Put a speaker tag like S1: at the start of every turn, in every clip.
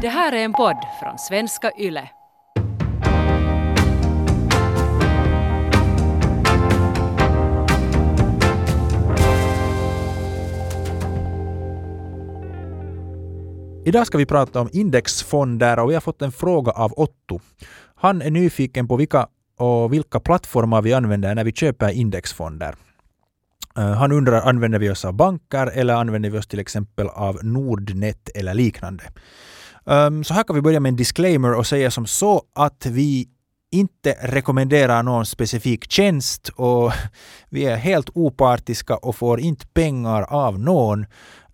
S1: Det här är en podd från svenska YLE.
S2: Idag ska vi prata om indexfonder och vi har fått en fråga av Otto. Han är nyfiken på vilka och vilka plattformar vi använder när vi köper indexfonder. Eh, han undrar, använder vi oss av banker eller använder vi oss till exempel av Nordnet eller liknande? Um, Så här kan vi börja med en disclaimer och säga som så att vi inte rekommenderar någon specifik tjänst och vi är helt opartiska och får inte pengar av någon.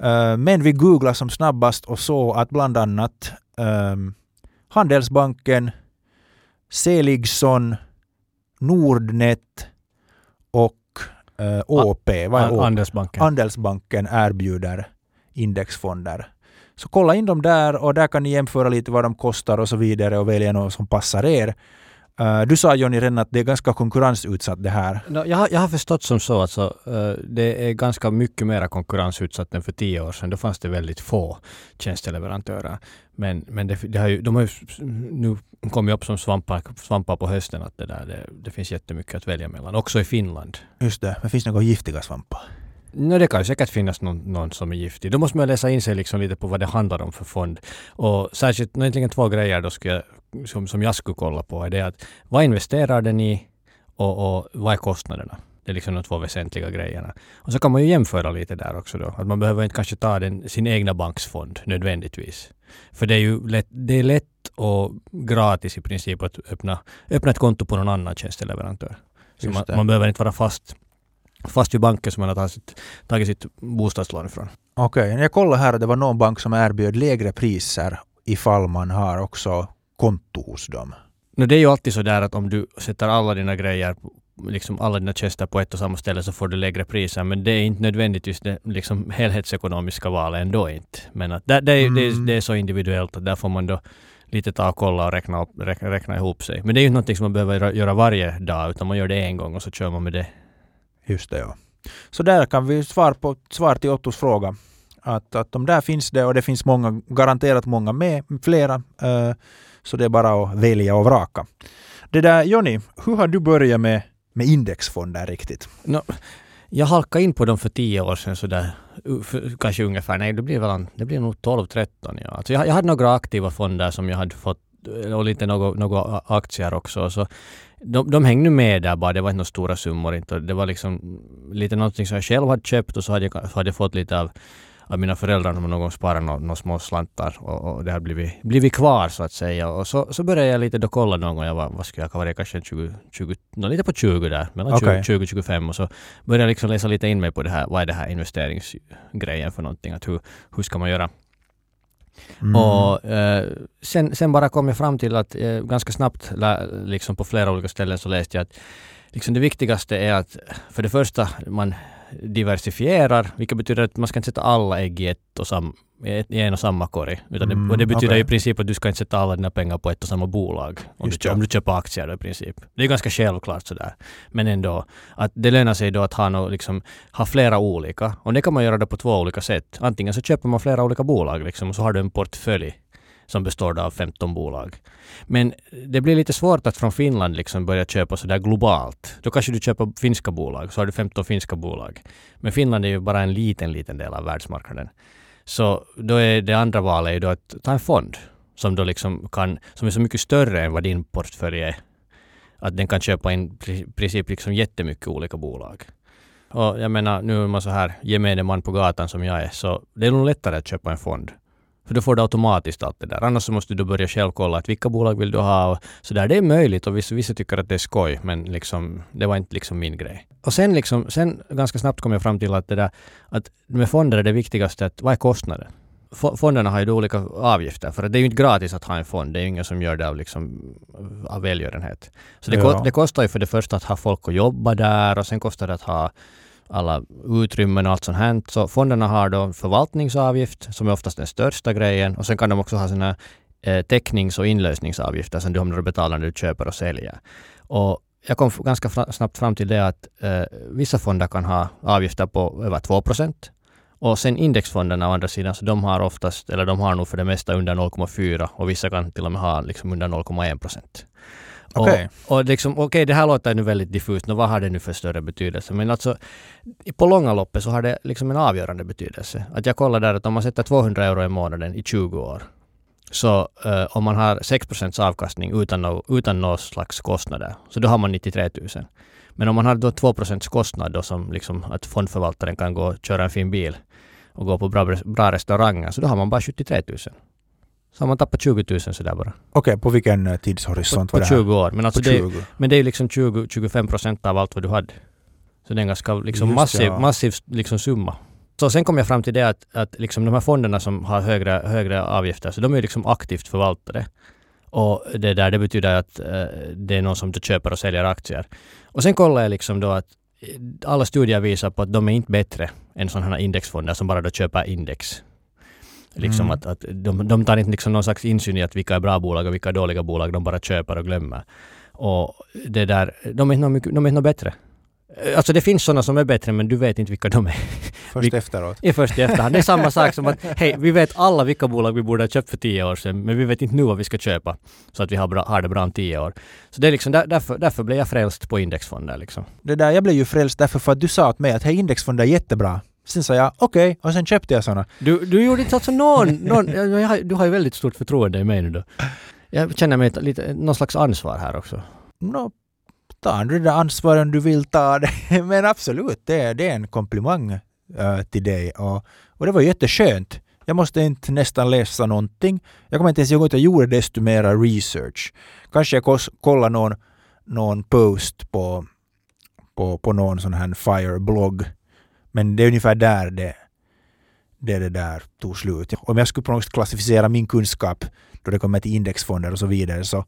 S2: Uh, Men vi googlar som snabbast och så att bland annat um, Handelsbanken, Seligsson, Nordnet och uh, vad är
S3: An-? Andelsbanken.
S2: Andelsbanken erbjuder indexfonder. Så kolla in dem där och där kan ni jämföra lite vad de kostar och så vidare och välja något som passar er. Uh, du sa Johnny redan att det är ganska konkurrensutsatt det här.
S3: No, jag, har, jag har förstått som så att det är ganska mycket mer konkurrensutsatt än för tio år sedan. Då fanns det väldigt få tjänsteleverantörer. Men, men det, det har ju, de har ju nu kommit upp som svampar, svampar på hösten att det, där, det, det finns jättemycket att välja mellan. Också i Finland.
S2: Just det, men finns det några giftiga svampar?
S3: No, det kan säkert finnas någon, någon som är giftig. Då måste man läsa in sig liksom lite på vad det handlar om för fond. Och särskilt, no, egentligen två grejer då skulle jag, som, som jag skulle kolla på är det att vad investerar den i och, och vad är kostnaderna? Det är liksom de två väsentliga grejerna. Och så kan man ju jämföra lite där också då. Att man behöver inte kanske ta den, sin egna banksfond nödvändigtvis. För det är ju lätt, det är lätt och gratis i princip att öppna, öppna ett konto på någon annan tjänsteleverantör. Så man, man behöver inte vara fast, fast vid banken som man har tagit sitt, tagit bostadslån ifrån.
S2: Okej, jag kollade här att det var någon bank som erbjöd lägre priser ifall man har också konto hos dem.
S3: No, det är ju alltid så där att om du sätter alla dina grejer, liksom alla dina tjänster på ett och samma ställe så får du lägre priser. Men det är inte nödvändigtvis det liksom helhetsekonomiska valet ändå inte. Men att det, det, är, det, är,
S2: Mm.
S3: det är så individuellt att där får man då lite ta och kolla och räkna, upp, räkna, räkna ihop sig. Men det är ju inte någonting som man behöver göra- göra varje dag utan man gör det en gång och så kör man med det.
S2: Just det, ja. Så där kan vi svara på svar till Ottos fråga. Att, att de där finns det och det finns många, garanterat många med, flera. eh, så det är bara att välja och vraka. Det där, Jonny, hur har du börjat med, med indexfonder riktigt?
S3: No, jag halkade in på dem för tio år sedan sådär, för, kanske ungefär, nej det blir väl, det blir nog 12-13 ja. Alltså jag, jag hade några aktiva fonder som jag hade fått och lite några, några aktier också. Så de, de hängde med där bara, det var inte några stora summor inte. Det var liksom lite någonting som jag själv hade köpt och så hade jag, hade jag fått lite av, av mina föräldrar som någon gång sparat några, några små slantar och, och det har blivit, blivit kvar så att säga. Och så, så började jag lite då kolla någon gång, jag var, vad skulle jag vara, kanske 20, 20, no, lite på 20 där, mellan
S2: Okej.
S3: 20 och 25 och så började jag liksom läsa lite in mig på det här, vad är det här investeringsgrejen för någonting, att hur, hur ska man göra?
S2: Mm.
S3: Och eh, sen, sen bara kom jag fram till att eh, ganska snabbt, liksom på flera olika ställen så läste jag att liksom det viktigaste är att för det första man diversifierar, vilket betyder att man ska inte sätta alla ägg i, ett och sam, i en och samma korg. Utan
S2: Mm,
S3: det, och det betyder
S2: okej.
S3: i princip att du ska inte sätta alla dina pengar på ett och samma bolag. Om,
S2: Just
S3: du, om du köper aktier då i princip. Det är ganska självklart sådär. Men ändå, att det lönar sig då att ha, nå, liksom, ha flera olika. Och det kan man göra då på två olika sätt. Antingen så köper man flera olika bolag liksom, och så har du en portfölj som består av 15 bolag. Men det blir lite svårt att från Finland liksom börja köpa sådär globalt. Då kanske du köper finska bolag, så har du 15 finska bolag. Men Finland är ju bara en liten, liten del av världsmarknaden. Så då är det andra valet är då att ta en fond som då liksom kan, som är så mycket större än vad din portfölj är. Att den kan köpa in i princip liksom jättemycket olika bolag. Och jag menar, nu är man så här gemene man på gatan som jag är, så det är nog lättare att köpa en fond. För då får du automatiskt allt det där. Annars så måste du börja själv kolla att vilka bolag vill du ha och så där. Det är möjligt och vissa, vissa tycker att det är skoj, men liksom, det var inte liksom min grej. Och sen liksom, sen ganska snabbt kom jag fram till att det där, att med fonder är det viktigaste att vad är kostnaden? Fo- Fonderna har ju olika avgifter, för det är ju inte gratis att ha en fond. Det är ju ingen som gör det av, liksom, av välgörenhet. Så det,
S2: Ja.
S3: ko- det kostar ju för det första att ha folk att jobba där och sen kostar det att ha alla utrymmen och allt sånt här. Så fonderna har då förvaltningsavgift som är oftast den största grejen och sen kan de också ha sina eh, täcknings och inlösningsavgifter som du har betalar när du köper och säljer. Och jag kom ganska fra- snabbt fram till det att eh, vissa fonder kan ha avgifter på över 2 procent Och sen indexfonderna å andra sidan, så de har oftast, eller de har nog för det mesta under 0,4 och vissa kan till och med ha liksom under 0,1 procent.
S2: Okej.
S3: Och, och liksom, okej, det här låter nu väldigt diffust. Nå, vad har det nu för större betydelse? Men alltså, på långa loppet så har det liksom en avgörande betydelse. Att jag kollar där att om man sätter 200 euro i månaden i 20 år, så eh, om man har 6 procents avkastning utan, no, utan någon slags kostnader, så då har man 93 000. Men om man har då 2 procents kostnad då som liksom att fondförvaltaren kan gå och köra en fin bil och gå på bra, bra restauranger, så då har man bara 73 000. Så har man tappat 20 000 sådär bara.
S2: Okej, på vilken eh,
S3: På,
S2: tidshorisont
S3: på
S2: var det här?
S3: 20 år. Men alltså
S2: På
S3: det,
S2: 20.
S3: men det är liksom 20-25 procent av allt vad du hade. Så det är en ganska liksom
S2: Just
S3: massiv,
S2: ja.
S3: massiv liksom summa. Så sen kom jag fram till det att, att liksom de här fonderna som har högre, högre avgifter, så de är liksom aktivt förvaltade. Och det där, det betyder att eh, det är någon som köper och säljer aktier. Och sen kollar jag liksom då att eh, alla studier visar på att de är inte bättre än sådana här indexfonder som bara då köper index. Liksom
S2: Mm.
S3: att, att de, de tar inte liksom någon slags insyn i att vilka är bra bolag och vilka är dåliga bolag. De bara köper och glömmer. Och det där, de är inte mycket- de är inte något bättre. Eh, Alltså det finns sådana som är bättre men du vet inte vilka de är.
S2: Först
S3: vi-
S2: efteråt.
S3: I först i efterhand. Det är samma sak som att hej, vi vet alla vilka bolag vi borde ha köpt för tio år sedan men vi vet inte nu vad vi ska köpa så att vi har, bra, har det bra om tio år. Så det är liksom där, därför, därför blev jag frälst på indexfonder liksom.
S2: Det där, jag blev ju frälst därför för att du sa åt mig att hej, indexfonder är jättebra. Sen sa jag okej, och sen köpte jag såna.
S3: Du, du gjorde inte alltså någon... någon jag, du har ju väldigt stort förtroende i mig nu då. Jag känner mig lite, någon slags ansvar här också.
S2: Nå, ta det där ansvaret om du vill ta det. Men absolut, det, är- det är en komplimang eh, till dig. Och, och det var jätteskönt. Jag måste inte nästan läsa någonting. Jag kommer inte ens ihåg att jag gjorde desto mera research. Kanske jag kollar någon, någon post på, på, på någon sån här FIRE-blogg. Men det är ungefär där det, det, det där tog slut. Om jag skulle på något sätt klassificera min kunskap då det kommer till indexfonder och så vidare så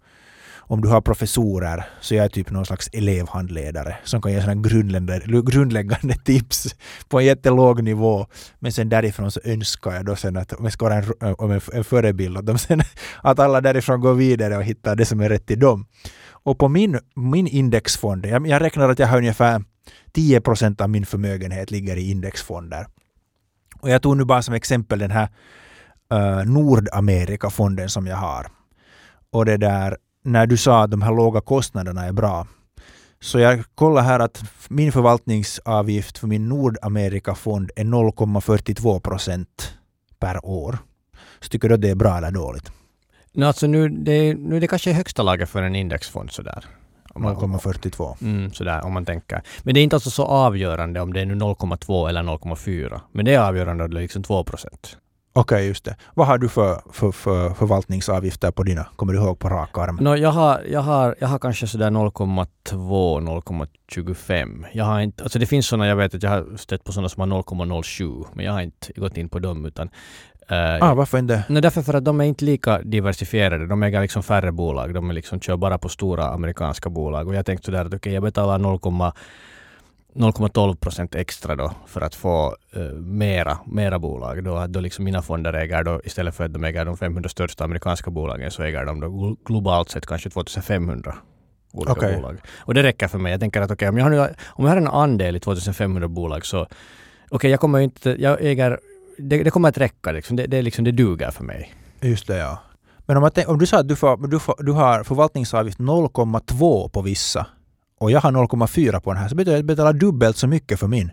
S2: om du har professorer så jag är typ någon slags elevhandledare som kan ge sådana grundläggande, grundläggande tips på en jättelåg nivå. Men sen därifrån så önskar jag då sen att om jag ska vara en, om en, en förebild att, de sen att alla därifrån går vidare och hittar det som är rätt till dem. Och på min, min indexfond, jag, jag räknar att jag har ungefär 10 procent av min förmögenhet ligger i indexfonder. Och jag tog nu bara som exempel den här uh, Nordamerikafonden som jag har. Och det där, när du sa att de här låga kostnaderna är bra. Så jag kollar här att min förvaltningsavgift för min Nordamerikafond är 0,42 procent per år. Så tycker du att det är bra eller dåligt?
S3: No, alltså nu, det, nu är det kanske högsta laget för en indexfond sådär. Om man-
S2: 0,42.
S3: Mm, sådär om man tänker. Men det är inte alltså så avgörande om det är nu 0,2 eller 0,4. Men det är avgörande om det är liksom 2 procent.
S2: Okej, just det. Vad har du för, för, för förvaltningsavgifter på dina? Kommer du ihåg på rak arm?
S3: No, jag, har, jag, har, jag har kanske sådär 0,2, 0,25. Jag har inte, alltså det finns sådana, jag vet att jag har stött på sådana som har 0,07. Men jag har inte gått in på dem utan eh,
S2: Ah, varför inte?
S3: No, därför för att de är inte lika diversifierade. De äger liksom färre bolag. De är liksom, kör bara på stora amerikanska bolag. Och jag tänkte sådär att okej, jag betalar 0,12 0,12 procent extra då för att få eh, mera, mera bolag. Då, då liksom mina fonder äger då, istället för att de äger de 500 största amerikanska bolagen så äger de då glo- globalt sett kanske 2500 olika
S2: Okej.
S3: bolag. Och det räcker för mig. Jag tänker att okej, om, jag har om jag har en andel i 2500 bolag så okej, jag kommer inte, jag äger, det, det kommer att räcka liksom. Det, det, är liksom, det duger för mig.
S2: Just det, ja. Men om, tänk, om du sa att du, får, du, får, du har förvaltningsavgift 0,2 på vissa och jag har 0,4 på den här så betyder det att jag betalar dubbelt så mycket för min.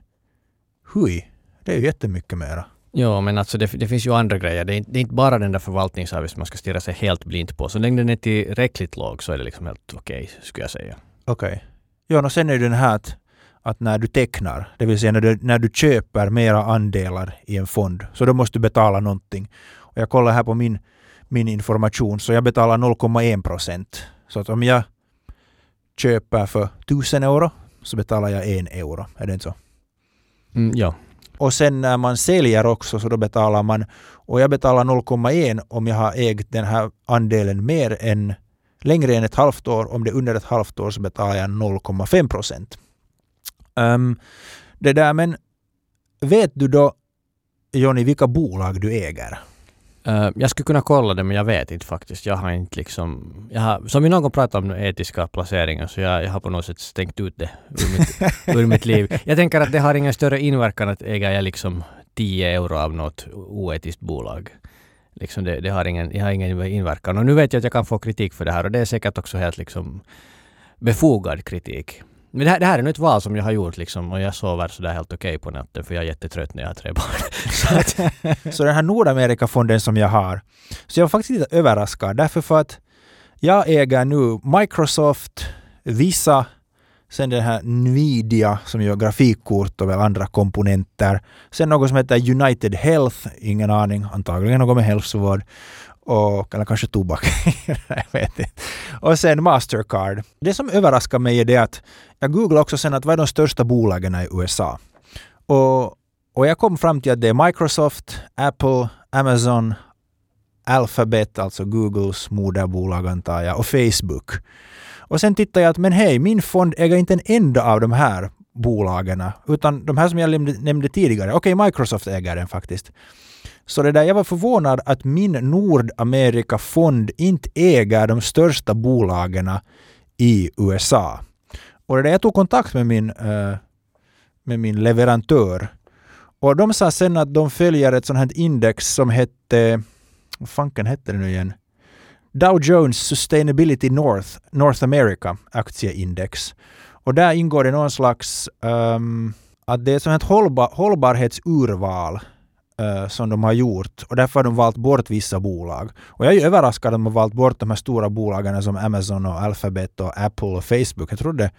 S2: Hui, det är ju jättemycket mera.
S3: Ja, men alltså det, det finns ju andra grejer. Det är, inte- det är inte bara den där förvaltningsavgiften man ska stirra sig helt blint på. Så länge den är tillräckligt låg så är det liksom helt okej, skulle jag säga.
S2: Okej. Ja, och sen är det den här att, att när du tecknar, det vill säga när du, när du köper mera andelar i en fond, så då måste du betala någonting. Och jag kollar här på min, min information, så jag betalar 0,1 procent. Så att om jag köper för 1000 euro så betalar jag en euro. Är det inte så?
S3: Mm, ja.
S2: Och sen när man säljer också så då betalar man, och jag betalar 0,1 om jag har ägt den här andelen mer än längre än ett halvt år. Om det är under ett halvt år så betalar jag 0,5 procent. Um, det där men vet du då Jonny vilka bolag du äger?
S3: Eh, jag skulle kunna kolla det men jag vet inte faktiskt. Jag har inte liksom... Jag har, som vi någon gång pratade om etiska placeringar så jag, jag har på något sätt stängt ut det ur mitt, ur mitt liv. Jag tänker att det har ingen större inverkan att äga jag liksom 10 euro av något oetiskt bolag. Liksom det, det har ingen, jag har ingen inverkan. Och nu vet jag att jag kan få kritik för det här och det är säkert också helt liksom befogad kritik. Men det här, det här är nu ett val som jag har gjort liksom och jag sover sådär helt okej på natten för jag är jättetrött när jag har tre barn. Så att,
S2: Så den här Nordamerikafonden som jag har, så jag var faktiskt lite överraskad därför för att jag äger nu Microsoft, Visa, sen den här Nvidia som gör grafikkort och väl andra komponenter. Sen något som heter United Health, ingen aning, antagligen något med hälsovård. Och, eller kanske tobak, jag vet inte. Och sen Mastercard. Det som överraskar mig är det att jag googlade också sen att vad är de största bolagen i USA? Och, och jag kom fram till att det är Microsoft, Apple, Amazon, Alphabet, alltså Googles moderbolag antar jag, och Facebook. Och sen tittar jag att men hej, min fond äger inte en enda av de här bolagen, utan de här som jag nämnde, nämnde tidigare. Okej, Microsoft äger den faktiskt. Så det där, jag var förvånad att min Nordamerika-fond inte äger de största bolagen i USA. Och det där, jag tog kontakt med min, äh, med min leverantör och de sa sen att de följer ett sånt här index som hette, vad fanken hette det nu igen? Dow Jones Sustainability North, North America aktieindex. Och där ingår det någon slags, um, att det är ett sånt här hållbar, hållbarhetsurval uh, som de har gjort och därför har de valt bort vissa bolag. Och jag är överraskad att de har valt bort de här stora bolagen som Amazon och Alphabet och Apple och Facebook. Jag trodde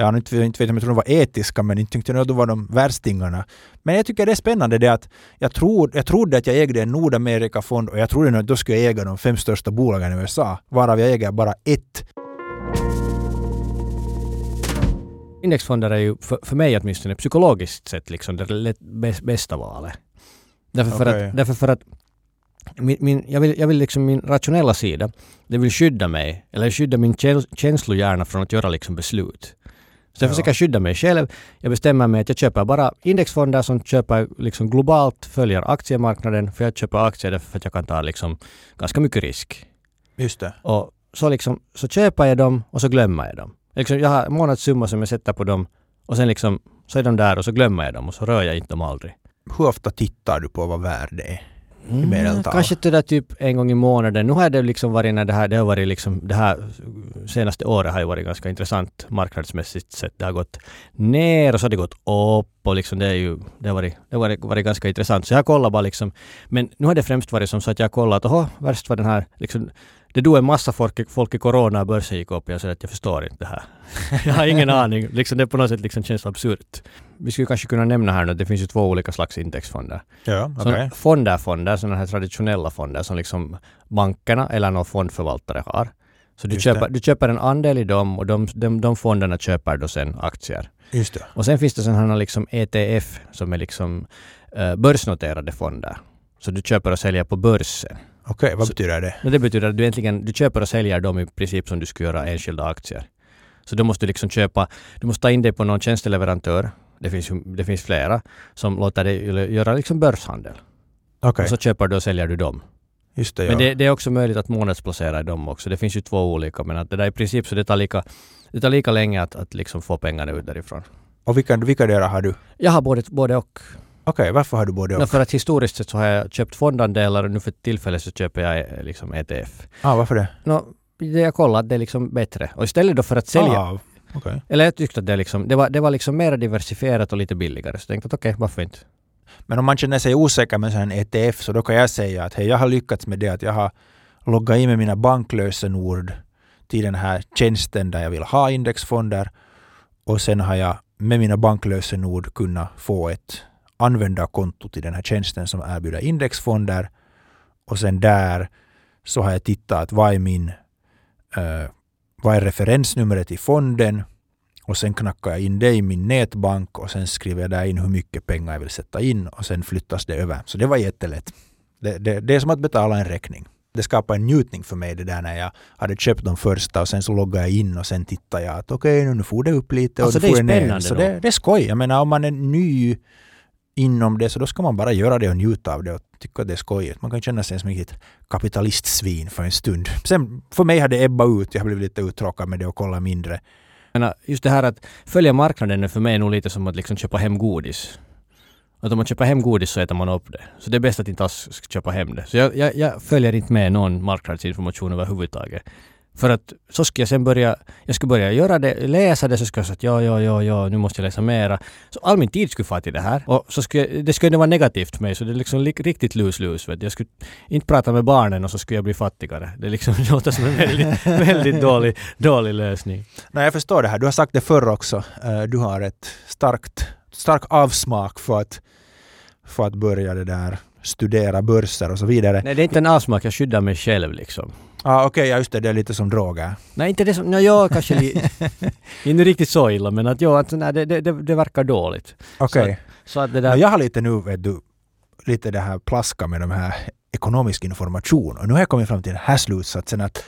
S2: Ja, inte, inte vet om jag tror de var etiska, men inte tyckte jag att de var de värstingarna. Men jag tycker det är spännande det att jag, tror, jag trodde att jag ägde en Nordamerikafond och jag trodde att då skulle jag äga de fem största bolagen i USA, varav jag äger bara ett.
S3: indexfonder är ju för, för mig åtminstone psykologiskt sett liksom det bästa valet. Därför för
S2: Okej.
S3: att, därför för att min, min, jag, vill, jag vill liksom min rationella sida, det vill skydda mig, eller skydda min käns känslohjärna från att göra liksom beslut. Så jag
S2: Ja.
S3: försöker skydda mig själv. Jag bestämmer mig att jag köper bara indexfonder som köper liksom globalt, följer aktiemarknaden, för jag köper aktier därför att jag kan ta liksom ganska mycket risk.
S2: Just det.
S3: Och så, liksom, så köper jag dem och så glömmer jag dem. Liksom, jag har månadssumma som jag sätter på dem och sen liksom, så är de där och så glömmer jag dem och så rör jag inte dem aldrig.
S2: Hur ofta tittar du på vad värde är?
S3: Mm, kanske det där typ en gång i månaden. Nu har det liksom varit när det här, det har varit liksom, det här senaste året har ju varit ganska intressant marknadsmässigt sett. Det har gått ner och så har det gått upp och liksom det är ju, det har varit, det har varit, varit ganska intressant. Så jag kollar bara liksom, men nu har det främst varit som så att jag kollat, åh, värst var den här, liksom, det dog en massa folk, i- folk i corona och börsen gick upp jag sa att jag förstår inte det här. jag har ingen aning. Liksom, det på något sätt liksom känns absurt. Vi skulle kanske kunna nämna här nu att det finns ju två olika slags indexfonder.
S2: Ja.
S3: Såna Fonder, fonder, sådana här traditionella fonder som liksom bankerna eller någon fondförvaltare har. Så du köper, du köper en andel i dem och de, de, de fonderna köper då sen aktier.
S2: Just det.
S3: Och sen finns det sådana här liksom ETF som är liksom eh, börsnoterade fonder. Så du köper och säljer på börsen.
S2: Okej, vad
S3: Så-
S2: betyder det?
S3: Det betyder att du egentligen du köper och säljer dem i princip som du skulle göra enskilda aktier. Så då måste du liksom köpa, du måste ta in det på någon tjänsteleverantör. Det finns, det finns flera som låter dig göra liksom börshandel.
S2: Okej,
S3: Och så köper du och säljer du dem.
S2: just det. Ja.
S3: Men det, det är också möjligt att månadsplacera i dem också. Det finns ju två olika men att det där i princip så det tar lika, det tar lika länge att, att liksom få pengarna ut därifrån.
S2: Och vilka, vilka delar har du?
S3: Jag har både, både och.
S2: Okej, varför har du både och?
S3: Ja, för att historiskt sett så har jag köpt fondandelar och nu för tillfället så köper jag eh, liksom ETF.
S2: Ah, varför det?
S3: Nå, det jag kollar att det är liksom bättre. Och istället då för att sälja
S2: Ah, okej.
S3: Eller jag tyckte att det, liksom, det, var, det var liksom mer diversifierat och lite billigare. Så jag tänkte att okej, varför inte?
S2: Men om man känner sig osäker med en ETF så då kan jag säga att hej, jag har lyckats med det att jag har loggat in med mina banklösenord till den här tjänsten där jag vill ha indexfonder och sen har jag med mina banklösenord kunnat få ett användarkonto till den här tjänsten som erbjuder indexfonder och sen där så har jag tittat vad är min eh, vad är referensnumret i fonden och sen knackar jag in det i min nätbank och sen skriver jag där in hur mycket pengar jag vill sätta in och sen flyttas det över. Så det var jättelätt. Det, det, det är som att betala en räkning. Det skapar en njutning för mig det där när jag hade köpt de första och sen så loggade jag in och sen tittade jag att okej, nu får det upp lite och
S3: Alltså,
S2: nu får det ner. Så det, det är skoj. Jag menar om man är ny inom det så då ska man bara göra det och njuta av det och tycka att det är skojigt. Man kan känna sig som ett kapitalistsvin för en stund. Sen för mig har det ebbat ut. Jag har blivit lite uttråkad med det och kollat mindre.
S3: Men äh, just det här att följa marknaden är för mig nog lite som att liksom köpa hem godis. Att om man köper hem godis så äter man upp det. Så det är bäst att inte alls köpa hem det. Så jag, jag, jag följer inte med någon marknadsinformation överhuvudtaget. För att så ska jag sen börja, jag ska börja göra det, läsa det, så ska jag säga att ja, ja, ja, ja, nu måste jag läsa mera. Så all min tid skulle fara till det här. Och så skulle, jag- det skulle vara negativt för mig, så det är liksom li- riktigt lus-lus. Jag skulle inte prata med barnen och så skulle jag bli fattigare. Det liksom låter som en väldigt, väldigt dålig, dålig lösning.
S2: Nej, jag förstår det här. Du har sagt det förr också. Eh, Du har ett starkt, stark avsmak för att, för att börja det där studera börser och så vidare.
S3: Nej, det är inte en avsmak, jag skyddar mig själv liksom.
S2: Ah, Okej, ja just det, det är lite som droger.
S3: Nej, inte det som... No, ja, kanske li, inte riktigt så illa, men att ja, att, nej, det, det, det, verkar dåligt.
S2: Okej.
S3: Så att det där...
S2: Men jag har lite nu, vet du, lite det här plaska med de här ekonomisk information. Och nu har jag kommit fram till den här slutsatsen att,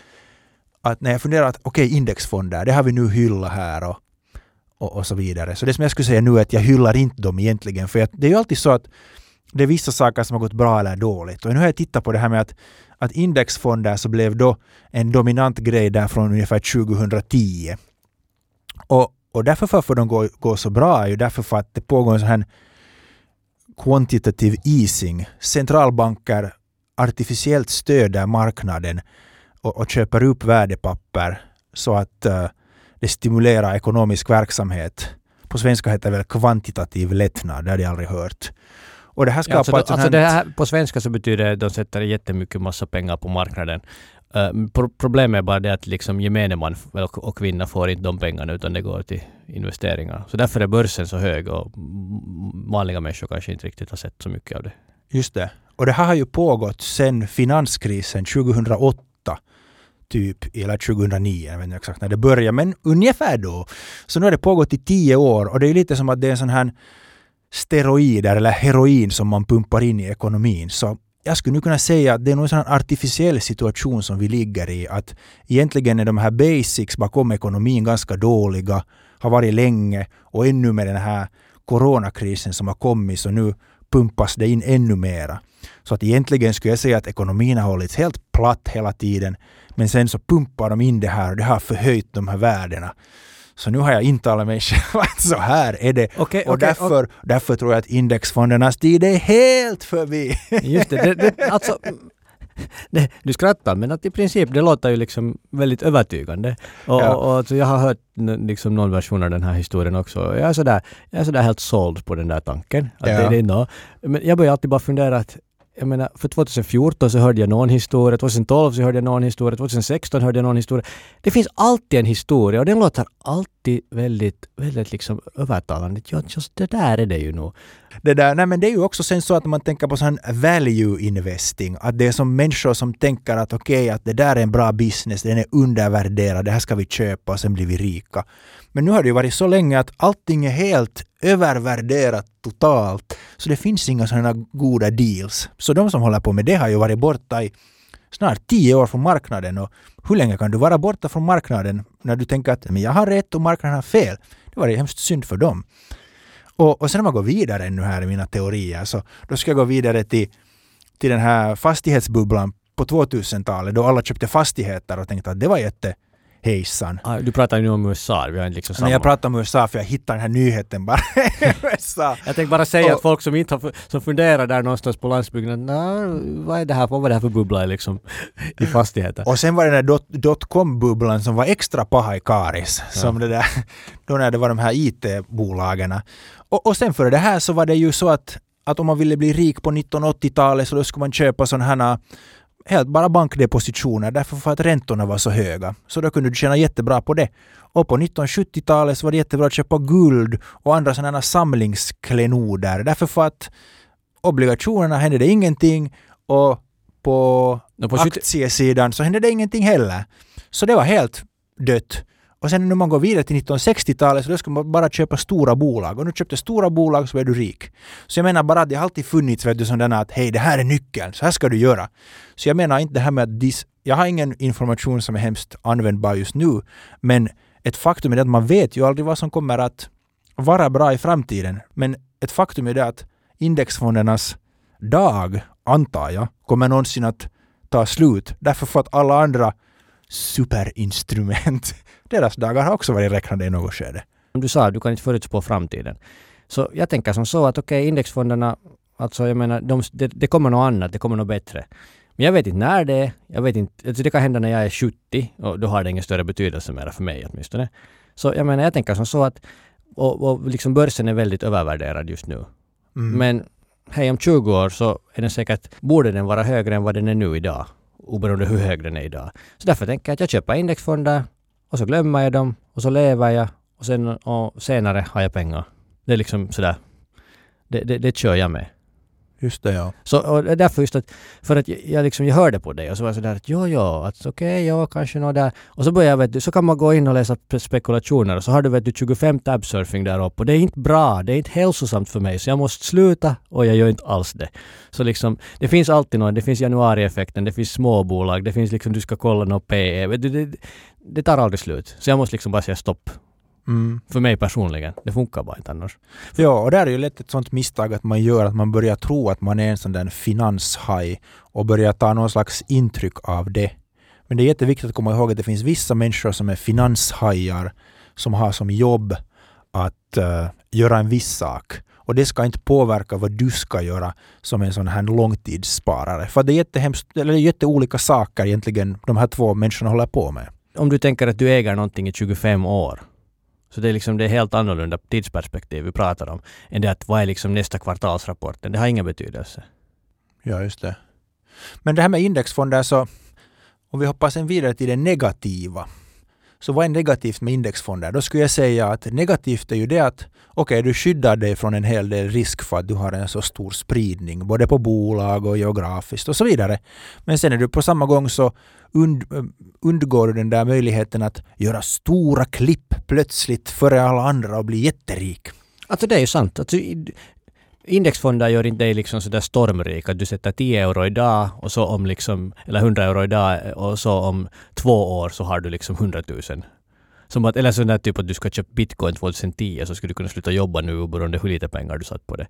S2: att när jag funderar att okej, indexfonder, det har vi nu hyllat här och, och, och så vidare. Så det som jag skulle säga nu är att jag hyllar inte dem egentligen. För att det är ju alltid så att det är vissa saker som har gått bra eller dåligt. Och nu har jag tittat på det här med att, att indexfonder så blev då en dominant grej där från ungefär 2010. Och, och därför varför de går, går så bra är ju därför för att det pågår en sån här quantitative easing. Centralbanker artificiellt stöder marknaden och, och köper upp värdepapper så att uh, det stimulerar ekonomisk verksamhet. På svenska heter det väl kvantitativ lättnad, det har jag aldrig hört. Och det här
S3: Ja,
S2: skapar
S3: alltså,
S2: ett sånt
S3: alltså
S2: här-
S3: det här på svenska så betyder det att de sätter jättemycket massa pengar på marknaden. Uh, pro- problemet är bara det att liksom gemene man och, och kvinna får inte de pengarna utan det går till investeringar. Så därför är börsen så hög och vanliga människor kanske inte riktigt har sett så mycket av det.
S2: Just det. Och det här har ju pågått sedan finanskrisen 2008 typ, eller 2009, jag vet inte exakt när det började, men ungefär då. Så nu har det pågått i tio år och det är lite som att det är en sån här steroider eller heroin som man pumpar in i ekonomin. Så jag skulle nu kunna säga att det är en sån artificiell situation som vi ligger i. Att egentligen är de här basics bakom ekonomin ganska dåliga, har varit länge och ännu med den här coronakrisen som har kommit så nu pumpas det in ännu mera. Så att egentligen skulle jag säga att ekonomin har hållits helt platt hela tiden. Men sen så pumpar de in det här och det har förhöjt de här värdena. Så nu har jag intalat mig själv att så här är det.
S3: Okej,
S2: och därför, därför tror jag att indexfondernas tid är helt förbi.
S3: Just det, det, det alltså... Det, du skrattar men att i princip det låter ju liksom väldigt övertygande. Och,
S2: Ja.
S3: och, och alltså jag har hört liksom någon version av den här historien också. Jag är sådär, jag är sådär helt såld på den där tanken. Att
S2: Ja.
S3: det, det är. Men jag börjar alltid bara fundera att jag menar, för 2014 så hörde jag någon historia, 2012 så hörde jag någon historia, 2016 hörde jag någon historia. Det finns alltid en historia och den låter alltid väldigt, väldigt liksom övertalande. Ja, just det där är det ju nog.
S2: Det, där, nej men det är ju också sen så att man tänker på sån value investing, att det är som människor som tänker att okej, att det där är en bra business, den är undervärderad, det här ska vi köpa och sen blir vi rika. Men nu har det ju varit så länge att allting är helt övervärderat totalt, så det finns inga sådana goda deals. Så de som håller på med det har ju varit borta i snart tio år från marknaden och hur länge kan du vara borta från marknaden när du tänker att men jag har rätt och marknaden har fel? Det var ju hemskt synd för dem. Och, och sen om man går vidare nu här i mina teorier så då ska jag gå vidare till, till den här fastighetsbubblan på 2000-talet då alla köpte fastigheter och tänkte att det var jätte hejsan.
S3: Ah, Du pratar ju nu om USA, vi har liksom samma.
S2: Men jag pratar om USA för jag hittade den här nyheten bara USA.
S3: Jag tänkte bara säga
S2: Och-
S3: att folk som inte har, som funderar där någonstans på landsbygden, "Nå, vad är det här, vad var det här för bubbla liksom i fastigheter?
S2: Och sen var det den där dot- dotcom-bubblan som var extra paha i Karis. Som det där, då när det var de här IT-bolagen. Och, och sen före det här så var det ju så att, att om man ville bli rik på 1980-talet så då skulle man köpa sådana här helt bara bankdepositioner därför för att räntorna var så höga. Så då kunde du tjäna jättebra på det. Och på 1970-talet så var det jättebra att köpa guld och andra sådana samlingsklenoder därför för att obligationerna hände det ingenting och på
S3: på 70
S2: aktiesidan så hände det ingenting heller. Så det var helt dött. Och sen när man går vidare till 1960-talet så då ska man bara köpa stora bolag. Och nu köpte stora bolag så är du rik. Så jag menar bara att det har alltid funnits vet du, sådana att hej det här är nyckeln, så här ska du göra. Så jag menar inte det här med att dis- jag har ingen information som är hemskt användbar just nu. Men ett faktum är att man vet ju aldrig vad som kommer att vara bra i framtiden. Men ett faktum är det att indexfondernas dag, antar jag, kommer någonsin att ta slut. Därför för att alla andra superinstrument, deras dagar har också varit räknade i något skede.
S3: Som du sa, du kan inte förutspå framtiden. Så jag tänker som så att okej, okay, indexfonderna, alltså jag menar, de, det, det kommer något annat, det kommer något bättre. Men jag vet inte när det är. Jag vet inte, alltså det kan hända när jag är 70 och då har det ingen större betydelse mer för mig åtminstone. Så jag menar, jag tänker som så att och, och liksom börsen är väldigt övervärderad just nu. Mm. Men hej, om 20 år så är den säkert, borde den vara högre än vad den är nu idag. Oberoende hur hög den är idag. Så därför tänker jag att jag köper indexfonder och så glömmer jag dem och så lever jag och sen och senare har jag pengar. Det är liksom sådär. Det, det, det kör jag med.
S2: Just det, ja.
S3: Så och därför just att, för att jag, liksom, jag hörde på dig och så var jag sådär att jo, jo, att okej, okay, ja, kanske något där. Och så började jag, vet du, så kan man gå in och läsa spekulationer och så har du, vet du, 25 tabsurfing där uppe och det är inte bra, det är inte hälsosamt för mig så jag måste sluta och jag gör inte alls det. Så liksom, det finns alltid något, det finns januarieffekten, det finns småbolag, det finns liksom, du ska kolla något PE, vet du, det, det tar aldrig slut. Så jag måste liksom bara säga stopp. Mm. För mig personligen. Det funkar bara inte annars.
S2: Ja, och där är ju lätt ett sånt misstag att man gör att man börjar tro att man är en sån där finanshaj och börjar ta någon slags intryck av det. Men det är jätteviktigt att komma ihåg att det finns vissa människor som är finanshajar som har som jobb att uh, göra en viss sak. Och det ska inte påverka vad du ska göra som en sån här långtidssparare. För det är jättehemskt, eller jätteolika saker egentligen de här två människorna håller på med.
S3: Om du tänker att du äger någonting i 25 år så det är liksom det är helt annorlunda tidsperspektiv vi pratar om än det att vad är liksom nästa kvartalsrapporten? Det har ingen betydelse.
S2: Ja, just det. Men det här med indexfonder så om vi hoppar sen vidare till det negativa. Så vad är negativt med indexfonder? Då skulle jag säga att negativt är ju det att okej, okay, du skyddar dig från en hel del risk för att du har en så stor spridning, både på bolag och geografiskt och så vidare. Men sen är du på samma gång så und, eh, undgår du den där möjligheten att göra stora klipp plötsligt före alla andra och bli jätterik.
S3: Alltså det är ju sant. Alltså, indexfonder gör inte dig liksom sådär stormrik att du sätter 10 euro idag och så om liksom, eller 100 euro idag och så om två år så har du liksom 100 000. Som att, eller sån där typ att du ska köpa bitcoin 2010 så skulle du kunna sluta jobba nu oberoende hur lite pengar du satt på det.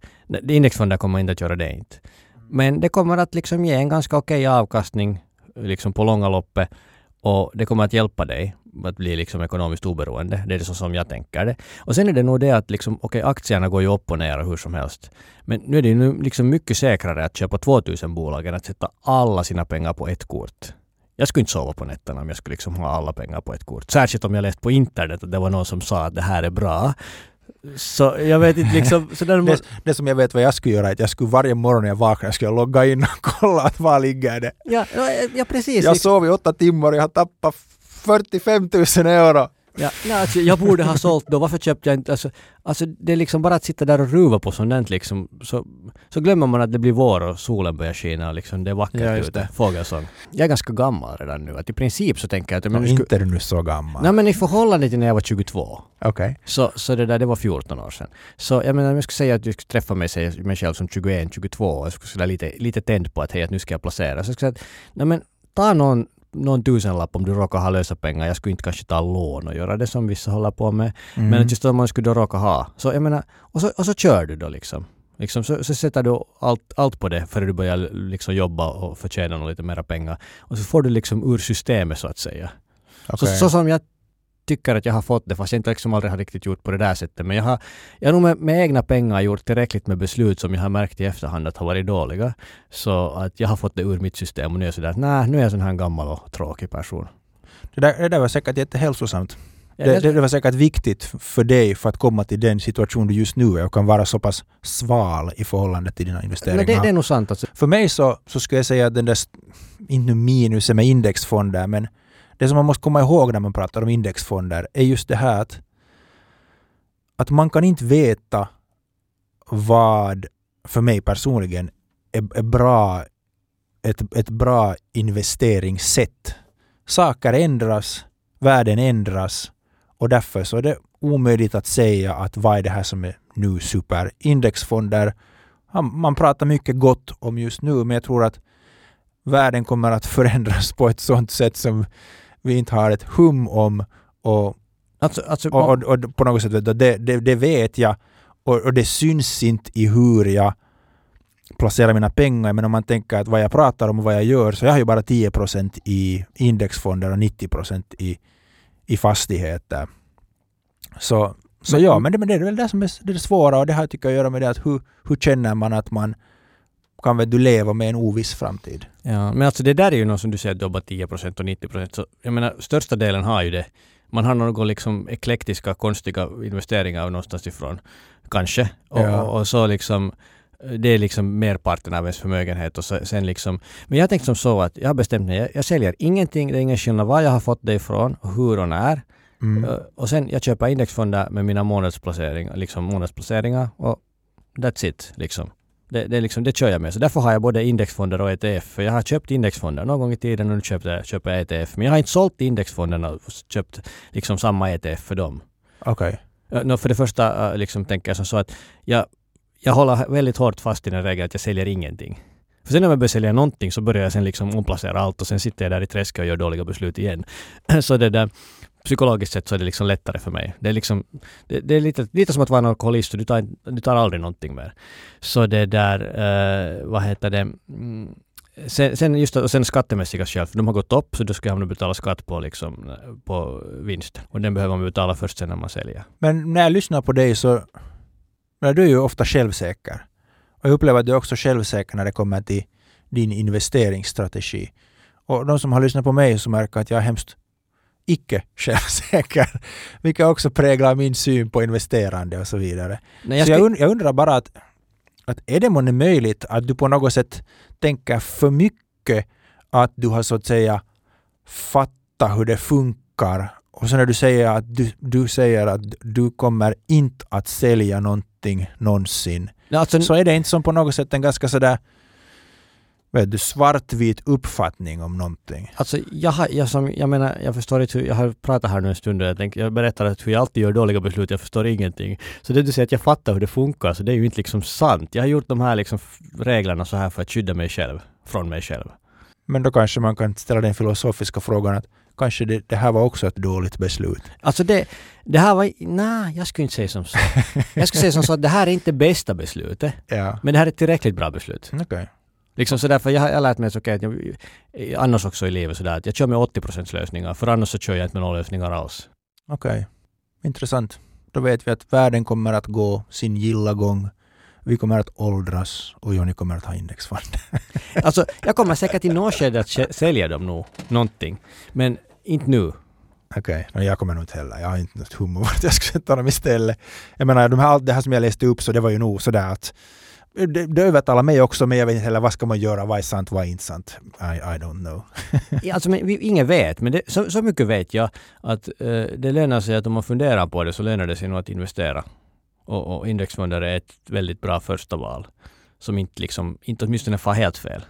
S3: Indexfonder kommer inte att göra det inte. Men det kommer att liksom ge en ganska okej avkastning liksom på långa loppet och det kommer att hjälpa dig att bli liksom ekonomiskt oberoende. Det är det så som jag tänker det. Och sen är det nog det att liksom, okej, okay, aktierna går ju upp och ner och hur som helst. Men nu är det ju liksom mycket säkrare att köpa 2000 bolag än att sätta alla sina pengar på ett kort. Jag skulle inte sova på nätterna om jag skulle liksom ha alla pengar på ett kort. Särskilt om jag läst på internet att det var någon som sa att det här är bra. Så jag vet inte liksom... Så
S2: där det, det som jag vet vad jag skulle göra är att jag skulle varje morgon när jag vaknar skulle jag logga in och kolla att var ligger det.
S3: Ja, ja precis.
S2: Jag sov i åtta timmar och jag har tappat 45 000 euro.
S3: Ja, nej, alltså, jag borde ha sålt då. Varför köpte jag inte? Alltså, alltså det är liksom bara att sitta där och ruva på sånt liksom. Så, så glömmer man att det blir vår och solen börjar skina och liksom det är vackert ja, ute. Fågelsång. Jag är ganska gammal redan nu. Att I princip så tänker jag att...
S2: Men inte är du nu så gammal.
S3: Nej men i förhållande till när jag var 22.
S2: Okej. Okay.
S3: Så, så det där, det var 14 år sedan. Så jag menar om jag skulle säga att jag skulle träffa mig, mig själv som 21, 22 och jag skulle lite, lite tänd på att hej, att nu ska jag placera. Så jag skulle säga att, nej men ta någon någon tusenlapp om du råkar ha lösa pengar. Jag skulle inte kanske ta lån och göra det som vissa håller på med. Mm. Men just om man skulle då råka ha. Så jag menar, och så, och så kör du då liksom. Liksom, så, så sätter du allt, allt på det före du börjar liksom jobba och förtjäna lite mera pengar. Och så får du liksom ur systemet så att säga. Okay. Så, så som jag tycker att jag har fått det, fast jag inte liksom aldrig har riktigt gjort på det där sättet. Men jag har, jag har nog med, med egna pengar gjort tillräckligt med beslut som jag har märkt i efterhand att har varit dåliga. Så att jag har fått det ur mitt system och nu är jag sådär att nej, nu är jag sån här gammal och tråkig person.
S2: Det där, det där var säkert jättehälsosamt. Det, det, det, var säkert viktigt för dig för att komma till den situation du just nu är och kan vara så pass sval i förhållande till dina investeringar.
S3: det, det är nog sant. Alltså.
S2: För mig så, så skulle jag säga att den där, inte minusen med indexfonder, men det som man måste komma ihåg när man pratar om indexfonder är just det här att, att man kan inte veta vad, för mig personligen, är, är bra, ett, ett bra investeringssätt. Saker ändras, världen ändras och därför så är det omöjligt att säga att vad är det här som är nu super. Indexfonder, man pratar mycket gott om just nu men jag tror att världen kommer att förändras på ett sådant sätt som vi inte har ett hum om och, alltså, alltså, och, och, och, på något sätt det, det, det vet jag och, och, det syns inte i hur jag placerar mina pengar. Men om man tänker att vad jag pratar om och vad jag gör så jag har ju bara 10% i indexfonder och 90 i, i fastigheter. Så Så ja, men det, men det är väl det som är det är det svåra och det här tycker jag att göra med det att hur, hur känner man att man kan väl du leva med en oviss framtid?
S3: Ja, men alltså det där är ju något som du säger att du bara 10 procent och 90 procent. Så jag menar, största delen har ju det. Man har några liksom eklektiska, konstiga investeringar någonstans ifrån. Kanske. Och,
S2: Ja.
S3: och, och så liksom det är liksom merparten av ens förmögenhet och så, sen liksom Men jag tänkte som så att jag har bestämt mig, jag, jag säljer ingenting, det är ingen skillnad var jag har fått det ifrån, hur och när.
S2: Mm.
S3: Uh, Och sen jag köper indexfonder med mina månadsplaceringar, liksom månadsplaceringar och that's it liksom. Det, det, liksom, det kör jag med. Så därför har jag både indexfonder och ETF. För jag har köpt indexfonder någon gång i tiden och nu köpte köper jag ETF. Men jag har inte sålt indexfonderna och köpt liksom samma ETF för dem.
S2: Okej.
S3: Nå, för det första uh, liksom tänker jag som så att jag, jag håller väldigt hårt fast i den regeln att jag säljer ingenting. För sen när jag börjar sälja någonting så börjar jag sen liksom omplacera allt och sen sitter jag där i träsket och gör dåliga beslut igen. så det där psykologiskt sett så är det liksom lättare för mig. Det är liksom, det, det är lite, lite som att vara en alkoholist du tar, du tar aldrig någonting mer. Så det där, eh, vad heter det, mm, sen, sen just och sen skattemässiga skäl, för de har gått upp så då ska jag betala skatt på liksom, på vinsten. Och den behöver man betala först sen när man säljer.
S2: Men när jag lyssnar på dig så men du är ju ofta självsäker. Och jag upplever att du är också självsäker när det kommer till din investeringsstrategi. Och de som har lyssnat på mig så märker att jag är hemskt icke självsäker. Vilket också präglar min syn på investerande och så vidare.
S3: Nej, jag
S2: så jag, und- jag undrar bara att, att är det månne möjligt att du på något sätt tänker för mycket att du har så att säga fattat hur det funkar och så när du säger att du, du säger att du kommer inte att sälja någonting någonsin
S3: alltså,
S2: så är det inte som på något sätt en ganska sådär vet du, svartvit uppfattning om någonting.
S3: Alltså jag, har, jag, som, jag menar, jag förstår inte hur, jag har pratat här nu en stund och jag, tänker, jag berättar att hur jag alltid gör dåliga beslut, jag förstår ingenting. Så det du säger att jag fattar hur det funkar, så det är ju inte liksom sant. Jag har gjort de här liksom reglerna så här för att skydda mig själv, från mig själv.
S2: Men då kanske man kan ställa den filosofiska frågan att kanske det, det här var också ett dåligt beslut.
S3: Alltså det, det här var, nej, jag skulle inte säga som så. Jag skulle säga som så att det här är inte bästa beslutet,
S2: Ja,
S3: men det här är ett tillräckligt bra beslut.
S2: okej.
S3: Liksom så därför jag har lärt mig att okej, att jag, annars också i livet sådär att jag kör med 80 lösningar, för annars så kör jag inte med några lösningar alls.
S2: Okej, intressant. Då vet vi att världen kommer att gå sin gilla gång. Vi kommer att åldras och Jonny kommer att ha indexfond.
S3: Alltså, jag kommer säkert i något skede att sälja dem nog, någonting. Men inte nu.
S2: Okej, men jag kommer nog inte heller. Jag har inte något humor att jag ska sätta dem istället. Jag menar, de här, allt det här som jag läste upp så det var ju nog sådär att det, det övertalar mig också men jag vet inte heller vad ska man göra, vad är sant, vad är inte sant. I, I don't know.
S3: Ja, Alltså, men vi, ingen vet, men det, så, så mycket vet jag att eh, det lönar sig att om man funderar på det så lönar det sig nog att investera. Och, och indexfonder är ett väldigt bra första val. Som inte liksom, inte åtminstone far helt fel.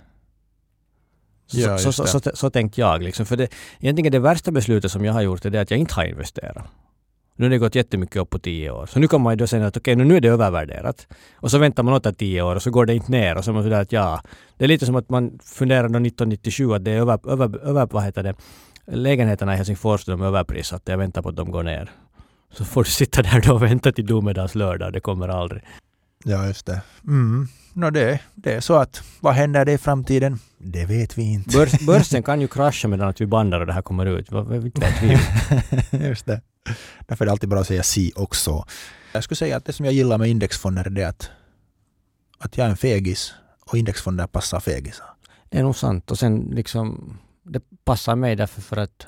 S3: Så,
S2: Ja,
S3: så, så, så, så tänkte jag liksom. För det, egentligen det värsta beslutet som jag har gjort är det att jag inte har investerat. Nu har det gått jättemycket upp på tio år. Så nu kommer man ju då säga att okej, nu är det övervärderat. Och så väntar man åtta tio år och så går det inte ner. Och så är man sådär att ja, det är lite som att man funderar då 1997 att det är över, över, över vad heter det, lägenheterna i Helsingfors de är överprissatta. Jag väntar på att de går ner. Så får du sitta där då och vänta till domedagslördag. Det kommer aldrig.
S2: Ja, just det. Mm. No, det, det är så att vad händer det i framtiden? Det vet vi inte.
S3: Börs, börsen kan ju krascha medan att vi bandar och det här kommer ut. Vad vet vi ju.
S2: Just det. Därför är det alltid bra att säga si också. Jag skulle säga att det som jag gillar med indexfonder är det att, att jag är en fegis och indexfonder passar fegisar.
S3: Det är nog sant. Och sen liksom, det passar mig därför för att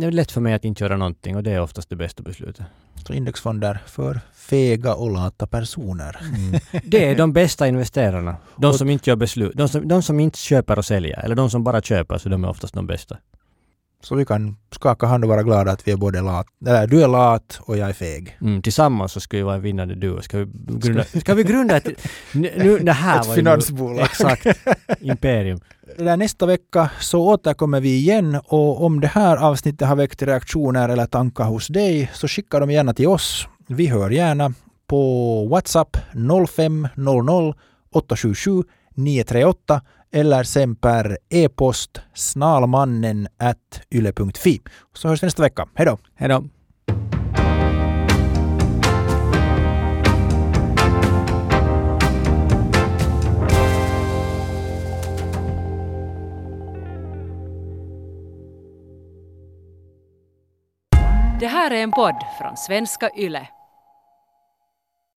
S3: det är lätt för mig att inte göra någonting och det är oftast det bästa beslutet.
S2: Så indexfonder för fega och lata personer.
S3: Det är de bästa investerarna. De som inte gör beslut. De som, de som inte köper och säljer. Eller de som bara köper, så de är oftast de bästa.
S2: Så vi kan skaka hand och vara glada att vi är både lat, eller du är lat och jag är feg.
S3: Mm, tillsammans så ska vi vara en vinnande duo. Ska vi grunda, ska vi grunda ett... Nu, det här
S2: Ett
S3: var ju-
S2: finansbolag.
S3: Exakt. Imperium.
S2: Där nästa vecka så återkommer vi igen och om det här avsnittet har väckt reaktioner eller tankar hos dig så skicka dem gärna till oss. Vi hör gärna på WhatsApp 0500 877 938 eller sen per e-post snalmannen at yle.fi. Så hörs vi nästa vecka. Hej då!
S3: Hej då.
S1: Det här är en podd från svenska YLE.